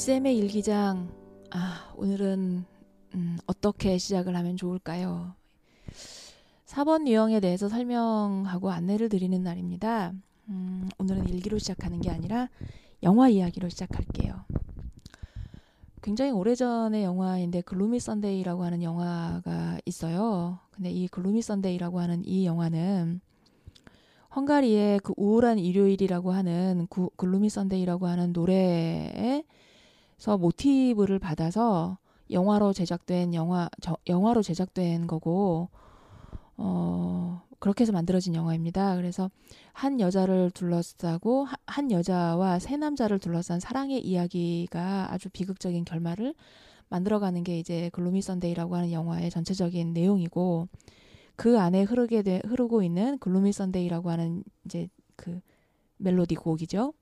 이쌤의 일기장. 아, 오늘은 음, 어떻게 시작을 하면 좋을까요? 4번 유형에 대해서 설명하고 안내를 드리는 날입니다. 음, 오늘은 일기로 시작하는 게 아니라 영화 이야기로 시작할게요. 굉장히 오래전의 영화인데 글루미 선데이라고 하는 영화가 있어요. 근데 이 글루미 선데이라고 하는 이 영화는 헝가리의 그 우울한 일요일이라고 하는 구, 글루미 선데이라고 하는 노래에 서 모티브를 받아서 영화로 제작된 영화 저, 영화로 제작된 거고 어 그렇게 해서 만들어진 영화입니다. 그래서 한 여자를 둘러싸고 한 여자와 세 남자를 둘러싼 사랑의 이야기가 아주 비극적인 결말을 만들어가는 게 이제 글루미 선데이라고 하는 영화의 전체적인 내용이고 그 안에 흐르게 돼, 흐르고 있는 글루미 선데이라고 하는 이제 그 멜로디 곡이죠.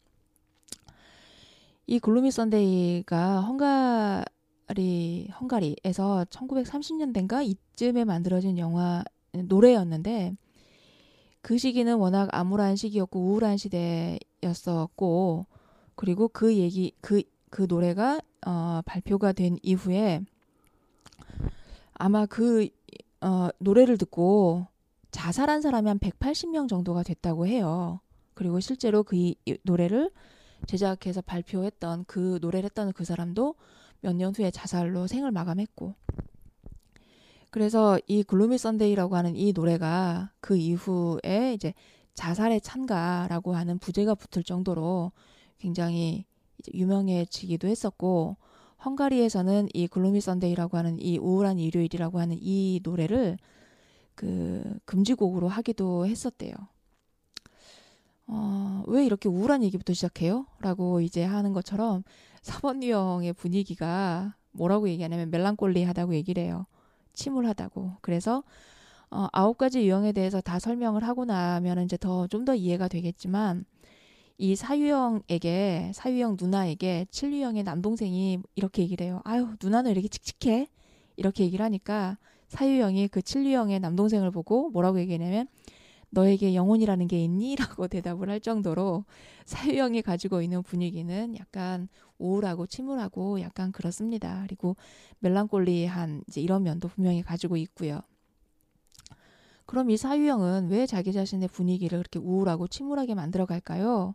이 글루미 선데이가 헝가리 헝가리에서 1930년대인가 이쯤에 만들어진 영화 노래였는데 그 시기는 워낙 암울한 시기였고 우울한 시대였었고 그리고 그 얘기 그그 그 노래가 어 발표가 된 이후에 아마 그 어, 노래를 듣고 자살한 사람이 한 180명 정도가 됐다고 해요. 그리고 실제로 그 이, 노래를 제작해서 발표했던 그 노래를 했던 그 사람도 몇 년 후에 자살로 생을 마감했고 그래서 이 Gloomy Sunday라고 하는 이 노래가 그 이후에 이제 자살의 찬가라고 하는 부제가 붙을 정도로 굉장히 유명해지기도 했었고 헝가리에서는 이 Gloomy Sunday라고 하는 이 우울한 일요일이라고 하는 이 노래를 그 금지곡으로 하기도 했었대요. 어, 왜 이렇게 우울한 얘기부터 시작해요? 라고 이제 하는 것처럼 4번 유형의 분위기가 뭐라고 얘기하냐면 멜랑콜리하다고 얘기를 해요. 침울하다고. 그래서 어, 아홉 가지 유형에 대해서 다 설명을 하고 나면 이제 더 좀 더 이해가 되겠지만 이 사유형에게 사유형 누나에게 칠유형의 남동생이 이렇게 얘기를 해요. 아유 누나는 이렇게 칙칙해 이렇게 얘기를 하니까 사유형이 그 칠유형의 남동생을 보고 뭐라고 얘기하냐면 너에게 영혼이라는 게 있니? 라고 대답을 할 정도로 사유형이 가지고 있는 분위기는 약간 우울하고 침울하고 약간 그렇습니다. 그리고 멜랑콜리한 이제 이런 면도 분명히 가지고 있고요. 그럼 이 사유형은 왜 자기 자신의 분위기를 그렇게 우울하고 침울하게 만들어 갈까요?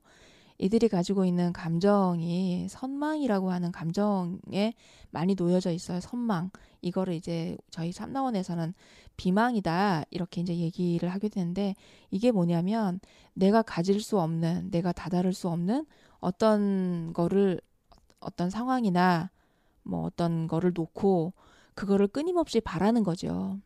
이들이 가지고 있는 감정이 선망이라고 하는 감정에 많이 놓여져 있어요. 선망. 이거를 이제 저희 삼나원에서는 비망이다. 이렇게 이제 얘기를 하게 되는데 이게 뭐냐면 내가 가질 수 없는, 내가 다다를 수 없는 어떤 거를 어떤 상황이나 뭐 어떤 거를 놓고 그거를 끊임없이 바라는 거죠.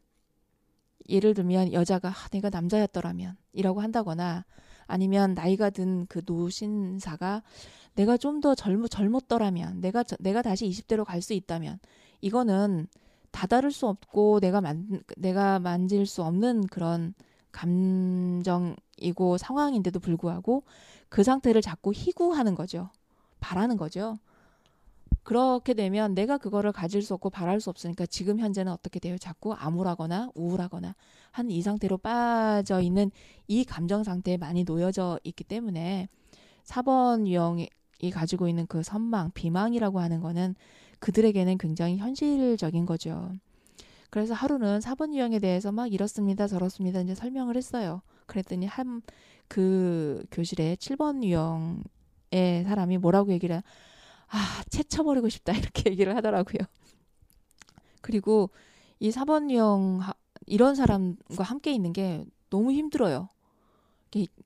예를 들면 여자가 아, 내가 남자였더라면 이라고 한다거나 아니면 나이가 든 그 노신사가 내가 좀 더 젊, 젊었더라면 내가 내가 다시 20대로 갈 수 있다면 이거는 다다를 수 없고 내가 만 내가 만질 수 없는 그런 감정이고 상황인데도 불구하고 그 상태를 자꾸 희구하는 거죠. 바라는 거죠. 그렇게 되면 내가 그거를 가질 수 없고 바랄 수 없으니까 지금 현재는 어떻게 돼요? 자꾸 암울하거나 우울하거나 한 이 상태로 빠져 있는 이 감정 상태에 많이 놓여져 있기 때문에 4번 유형이 가지고 있는 그 선망, 비망이라고 하는 거는 그들에게는 굉장히 현실적인 거죠. 그래서 하루는 4번 유형에 대해서 막 이렇습니다, 저렇습니다 이제 설명을 했어요. 그랬더니 한 그 교실에 7번 유형의 사람이 뭐라고 얘기를 아, 채쳐버리고 싶다. 이렇게 얘기를 하더라고요. 그리고 이 4번 유형, 이런 사람과 함께 있는 게 너무 힘들어요.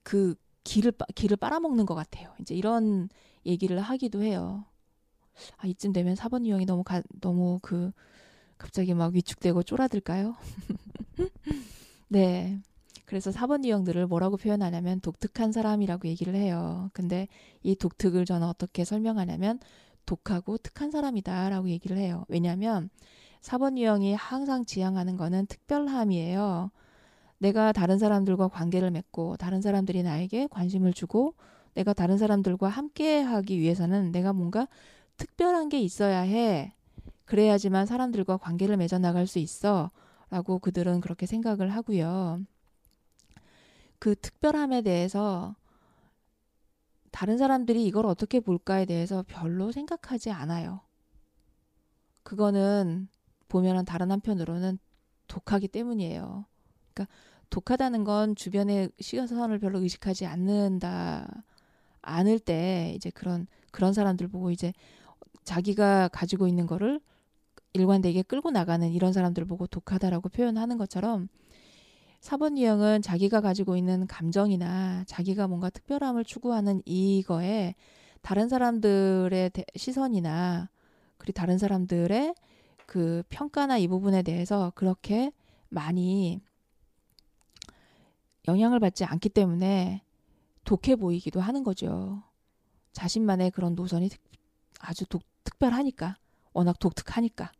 그 길을, 길을 빨아먹는 것 같아요. 이제 이런 얘기를 하기도 해요. 아, 이쯤 되면 4번 유형이 너무, 가, 너무 그, 갑자기 막 위축되고 쫄아들까요? 네. 그래서 4번 유형들을 뭐라고 표현하냐면 독특한 사람이라고 얘기를 해요. 근데 이 독특을 저는 어떻게 설명하냐면 독하고 특한 사람이다라고 얘기를 해요. 왜냐하면 4번 유형이 항상 지향하는 거는 특별함이에요. 내가 다른 사람들과 관계를 맺고 다른 사람들이 나에게 관심을 주고 내가 다른 사람들과 함께 하기 위해서는 내가 뭔가 특별한 게 있어야 해. 그래야지만 사람들과 관계를 맺어 나갈 수 있어. 라고 그들은 그렇게 생각을 하고요. 그 특별함에 대해서 다른 사람들이 이걸 어떻게 볼까에 대해서 별로 생각하지 않아요. 그거는 보면은 다른 한편으로는 독하기 때문이에요. 그러니까 독하다는 건 주변의 시선을 별로 의식하지 않는다 않을 때 이제 그런 그런 사람들 보고 이제 자기가 가지고 있는 거를 일관되게 끌고 나가는 이런 사람들 보고 독하다라고 표현하는 것처럼 4번 유형은 자기가 가지고 있는 감정이나 자기가 뭔가 특별함을 추구하는 이거에 다른 사람들의 시선이나 그리고 다른 사람들의 그 평가나 이 부분에 대해서 그렇게 많이 영향을 받지 않기 때문에 독해 보이기도 하는 거죠. 자신만의 그런 노선이 아주 독, 특별하니까, 워낙 독특하니까.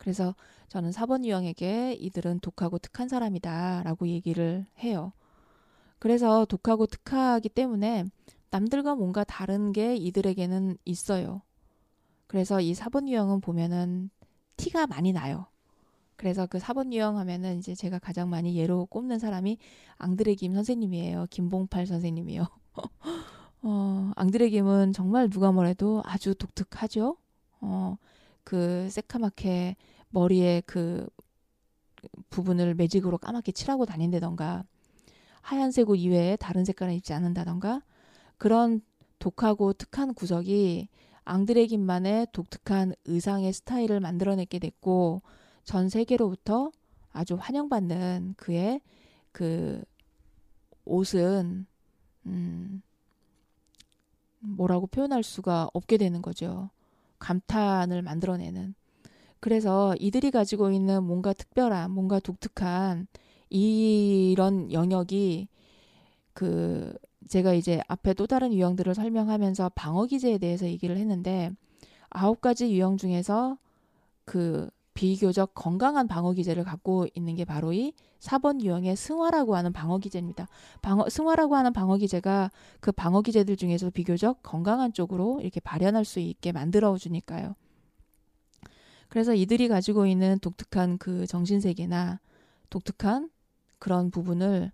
그래서 저는 4번 유형에게 이들은 독하고 특한 사람이다 라고 얘기를 해요. 그래서 독하고 특하기 때문에 남들과 뭔가 다른 게 이들에게는 있어요. 그래서 이 4번 유형은 보면은 티가 많이 나요. 그래서 그 4번 유형 하면은 이제 제가 가장 많이 예로 꼽는 사람이 앙드레 김 선생님이에요. 김봉팔 선생님이요. 어, 앙드레 김은 정말 누가 뭐래도 아주 독특하죠. 어, 그 새카맣게 머리에 그 부분을 매직으로 까맣게 칠하고 다닌다던가 하얀색 옷 이외에 다른 색깔을 입지 않는다던가 그런 독하고 특한 구석이 앙드레긴만의 독특한 의상의 스타일을 만들어내게 됐고 전 세계로부터 아주 환영받는 그의 그 옷은 음 뭐라고 표현할 수가 없게 되는 거죠. 감탄을 만들어내는. 그래서 이들이 가지고 있는 뭔가 특별한, 뭔가 독특한 이런 영역이 그 제가 이제 앞에 또 다른 유형들을 설명하면서 방어 기제에 대해서 얘기를 했는데 아홉 가지 유형 중에서 그 비교적 건강한 방어 기제를 갖고 있는 게 바로 이 4번 유형의 승화라고 하는 방어 기제입니다. 방어 승화라고 하는 방어 기제가 그 방어 기제들 중에서 비교적 건강한 쪽으로 이렇게 발현할 수 있게 만들어 주니까요. 그래서 이들이 가지고 있는 독특한 그 정신 세계나 독특한 그런 부분을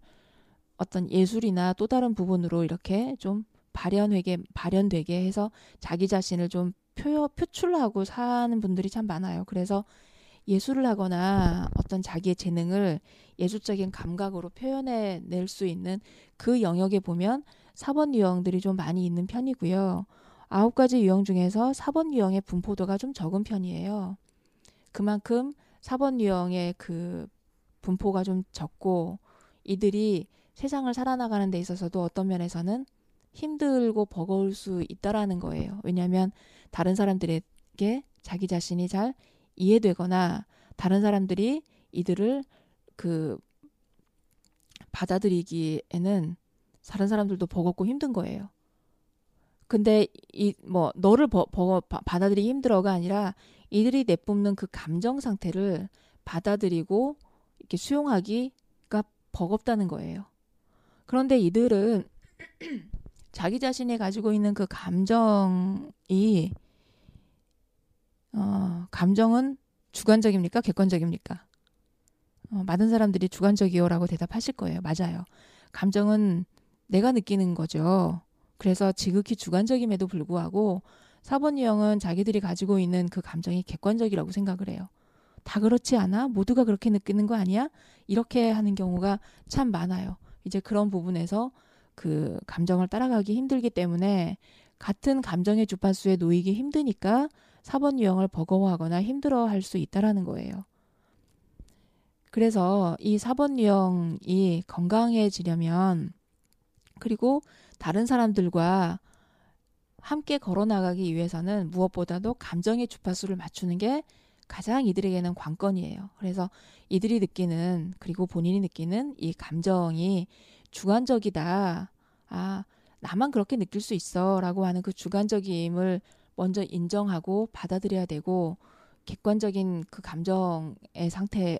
어떤 예술이나 또 다른 부분으로 이렇게 좀 발현되게 발현되게 해서 자기 자신을 좀 표, 표출하고 사는 분들이 참 많아요. 그래서 예술을 하거나 어떤 자기의 재능을 예술적인 감각으로 표현해 낼 수 있는 그 영역에 보면 4번 유형들이 좀 많이 있는 편이고요. 아홉 가지 유형 중에서 4번 유형의 분포도가 좀 적은 편이에요. 그만큼 4번 유형의 그 분포가 좀 적고 이들이 세상을 살아나가는 데 있어서도 어떤 면에서는 힘들고 버거울 수 있다라는 거예요. 왜냐하면 다른 사람들에게 자기 자신이 잘 이해되거나 다른 사람들이 이들을 그 받아들이기에는 다른 사람들도 버겁고 힘든 거예요. 근데 이 뭐 너를 버, 버, 받아들이기 힘들어가 아니라 이들이 내뿜는 그 감정 상태를 받아들이고 이렇게 수용하기가 버겁다는 거예요. 그런데 이들은 자기 자신이 가지고 있는 그 감정이 어, 감정은 주관적입니까? 객관적입니까? 어, 많은 사람들이 주관적이요라고 대답하실 거예요. 맞아요. 감정은 내가 느끼는 거죠. 그래서 지극히 주관적임에도 불구하고 4번 유형은 자기들이 가지고 있는 그 감정이 객관적이라고 생각을 해요. 다 그렇지 않아? 모두가 그렇게 느끼는 거 아니야? 이렇게 하는 경우가 참 많아요. 이제 그런 부분에서 그 감정을 따라가기 힘들기 때문에 같은 감정의 주파수에 놓이기 힘드니까 4번 유형을 버거워하거나 힘들어 할 수 있다라는 거예요. 그래서 이 4번 유형이 건강해지려면 그리고 다른 사람들과 함께 걸어 나가기 위해서는 무엇보다도 감정의 주파수를 맞추는 게 가장 이들에게는 관건이에요. 그래서 이들이 느끼는 그리고 본인이 느끼는 이 감정이 주관적이다. 아, 나만 그렇게 느낄 수 있어. 라고 하는 그 주관적임을 먼저 인정하고 받아들여야 되고 객관적인 그 감정의 상태에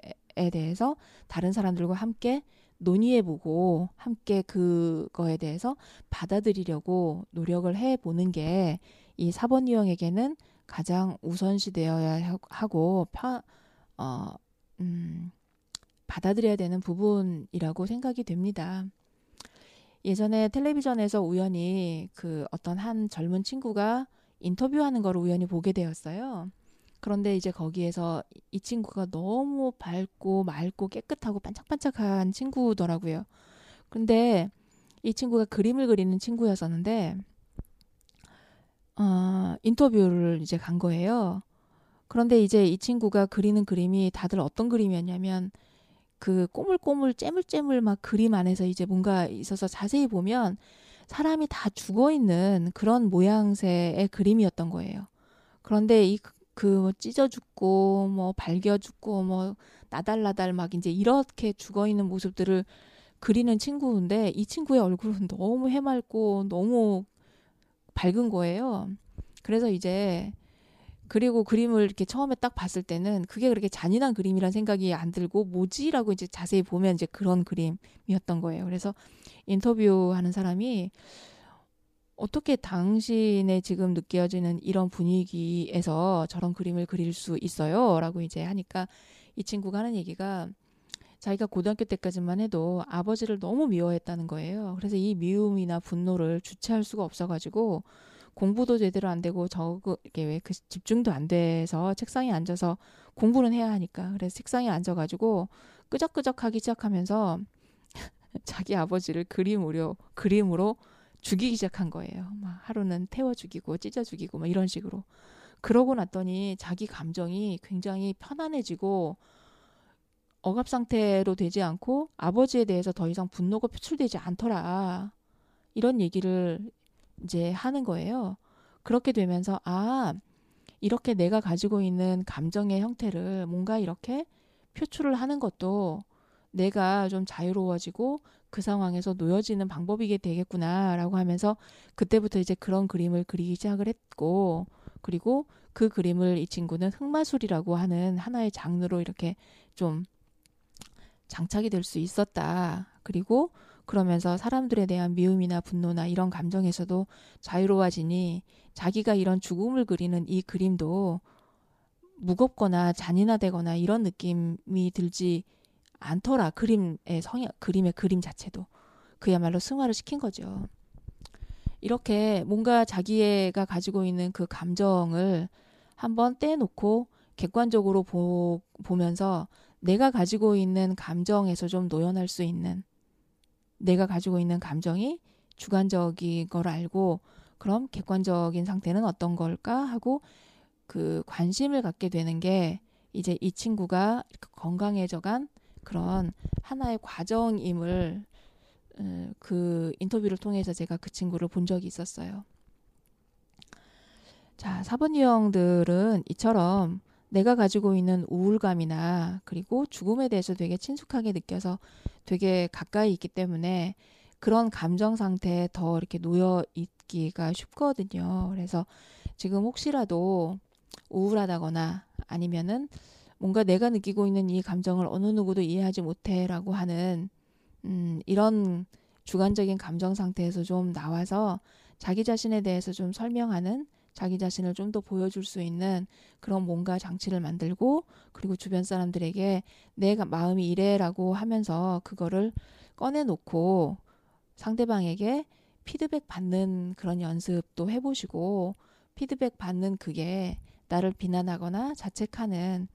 대해서 다른 사람들과 함께 논의해보고 함께 그거에 대해서 받아들이려고 노력을 해보는 게이 4번 유형에게는 가장 우선시되어야 하고 파, 어, 음, 받아들여야 되는 부분이라고 생각이 됩니다. 예전에 텔레비전에서 우연히 그 어떤 한 젊은 친구가 인터뷰하는 걸 우연히 보게 되었어요. 그런데 이제 거기에서 이 친구가 너무 밝고 맑고 깨끗하고 반짝반짝한 친구더라고요. 근데 이 친구가 그림을 그리는 친구였었는데 어, 인터뷰를 이제 간 거예요. 그런데 이제 이 친구가 그리는 그림이 다들 어떤 그림이었냐면 그 꼬물꼬물 째물째물 막 그림 안에서 이제 뭔가 있어서 자세히 보면 사람이 다 죽어 있는 그런 모양새의 그림이었던 거예요. 그런데 이그 뭐 찢어 죽고 뭐 발겨 죽고 뭐 나달나달 막 이제 이렇게 죽어 있는 모습들을 그리는 친구인데 이 친구의 얼굴은 너무 해맑고 너무 밝은 거예요. 그래서 이제 그리고 그림을 이렇게 처음에 딱 봤을 때는 그게 그렇게 잔인한 그림이란 생각이 안 들고 뭐지라고 이제 자세히 보면 이제 그런 그림이었던 거예요. 그래서 인터뷰하는 사람이 어떻게 당신의 지금 느껴지는 이런 분위기에서 저런 그림을 그릴 수 있어요? 라고 이제 하니까 이 친구가 하는 얘기가 자기가 고등학교 때까지만 해도 아버지를 너무 미워했다는 거예요. 그래서 이 미움이나 분노를 주체할 수가 없어가지고 공부도 제대로 안 되고 저그 이게 왜 그 집중도 안 돼서 책상에 앉아서 공부는 해야 하니까 그래서 책상에 앉아가지고 끄적끄적하기 시작하면서 자기 아버지를 그림으로 그림으로 죽이기 시작한 거예요. 막 하루는 태워 죽이고 찢어 죽이고 막 이런 식으로. 그러고 났더니 자기 감정이 굉장히 편안해지고 억압 상태로 되지 않고 아버지에 대해서 더 이상 분노가 표출되지 않더라. 이런 얘기를 이제 하는 거예요. 그렇게 되면서 아 이렇게 내가 가지고 있는 감정의 형태를 뭔가 이렇게 표출을 하는 것도 내가 좀 자유로워지고 그 상황에서 놓여지는 방법이게 되겠구나라고 하면서 그때부터 이제 그런 그림을 그리기 시작을 했고 그리고 그 그림을 이 친구는 흑마술이라고 하는 하나의 장르로 이렇게 좀 장착이 될 수 있었다. 그리고 그러면서 사람들에 대한 미움이나 분노나 이런 감정에서도 자유로워지니 자기가 이런 죽음을 그리는 이 그림도 무겁거나 잔인하되거나 이런 느낌이 들지 않더라. 그림의 성향, 그림의 그림 자체도. 그야말로 승화를 시킨 거죠. 이렇게 뭔가 자기가 가지고 있는 그 감정을 한번 떼놓고 객관적으로 보, 보면서 내가 가지고 있는 감정에서 좀 노연할 수 있는 내가 가지고 있는 감정이 주관적인 걸 알고 그럼 객관적인 상태는 어떤 걸까 하고 그 관심을 갖게 되는 게 이제 이 친구가 건강해져간 그런 하나의 과정임을 어, 그 인터뷰를 통해서 제가 그 친구를 본 적이 있었어요. 자, 4번 유형들은 이처럼 내가 가지고 있는 우울감이나 그리고 죽음에 대해서 되게 친숙하게 느껴서 되게 가까이 있기 때문에 그런 감정 상태에 더 이렇게 놓여 있기가 쉽거든요. 그래서 지금 혹시라도 우울하다거나 아니면은 뭔가 내가 느끼고 있는 이 감정을 어느 누구도 이해하지 못해라고 하는 음, 이런 주관적인 감정 상태에서 좀 나와서 자기 자신에 대해서 좀 설명하는 자기 자신을 좀 더 보여줄 수 있는 그런 뭔가 장치를 만들고 그리고 주변 사람들에게 내가 마음이 이래라고 하면서 그거를 꺼내놓고 상대방에게 피드백 받는 그런 연습도 해보시고 피드백 받는 그게 나를 비난하거나 자책하는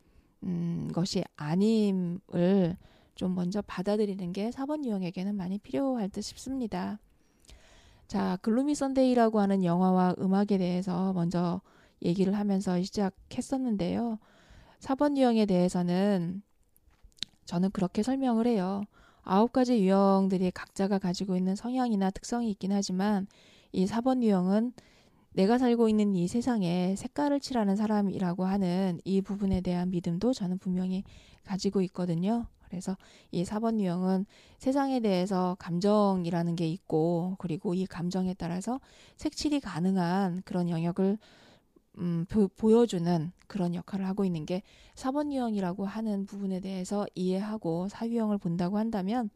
음, 것이 아님을 좀 먼저 받아들이는 게 4번 유형에게는 많이 필요할 듯 싶습니다. 자, 글루미 선데이라고 하는 영화와 음악에 대해서 먼저 얘기를 하면서 시작했었는데요. 4번 유형에 대해서는 저는 그렇게 설명을 해요. 아홉 가지 유형들이 각자가 가지고 있는 성향이나 특성이 있긴 하지만 이 4번 유형은 내가 살고 있는 이 세상에 색깔을 칠하는 사람이라고 하는 이 부분에 대한 믿음도 저는 분명히 가지고 있거든요. 그래서 이 4번 유형은 세상에 대해서 감정이라는 게 있고 그리고 이 감정에 따라서 색칠이 가능한 그런 영역을 음, 보, 여주는 그런 역할을 하고 있는 게 4번 유형이라고 하는 부분에 대해서 이해하고 사유형을 본다고 한다면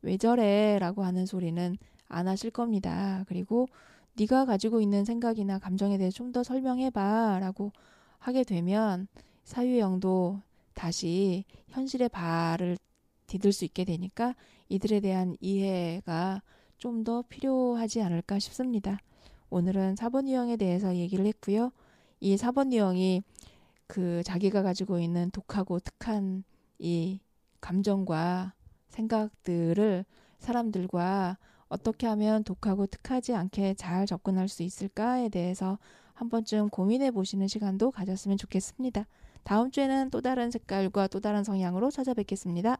왜 저래 라고 하는 소리는 안 하실 겁니다. 그리고 네가 가지고 있는 생각이나 감정에 대해 좀 더 설명해봐 라고 하게 되면 사유형도 다시 현실의 발을 디딜 수 있게 되니까 이들에 대한 이해가 좀 더 필요하지 않을까 싶습니다. 오늘은 4번 유형에 대해서 얘기를 했고요. 이 4번 유형이 그 자기가 가지고 있는 독하고 특한 이 감정과 생각들을 사람들과 어떻게 하면 독하고 특하지 않게 잘 접근할 수 있을까에 대해서 한 번쯤 고민해 보시는 시간도 가졌으면 좋겠습니다. 다음 주에는 또 다른 색깔과 또 다른 성향으로 찾아뵙겠습니다.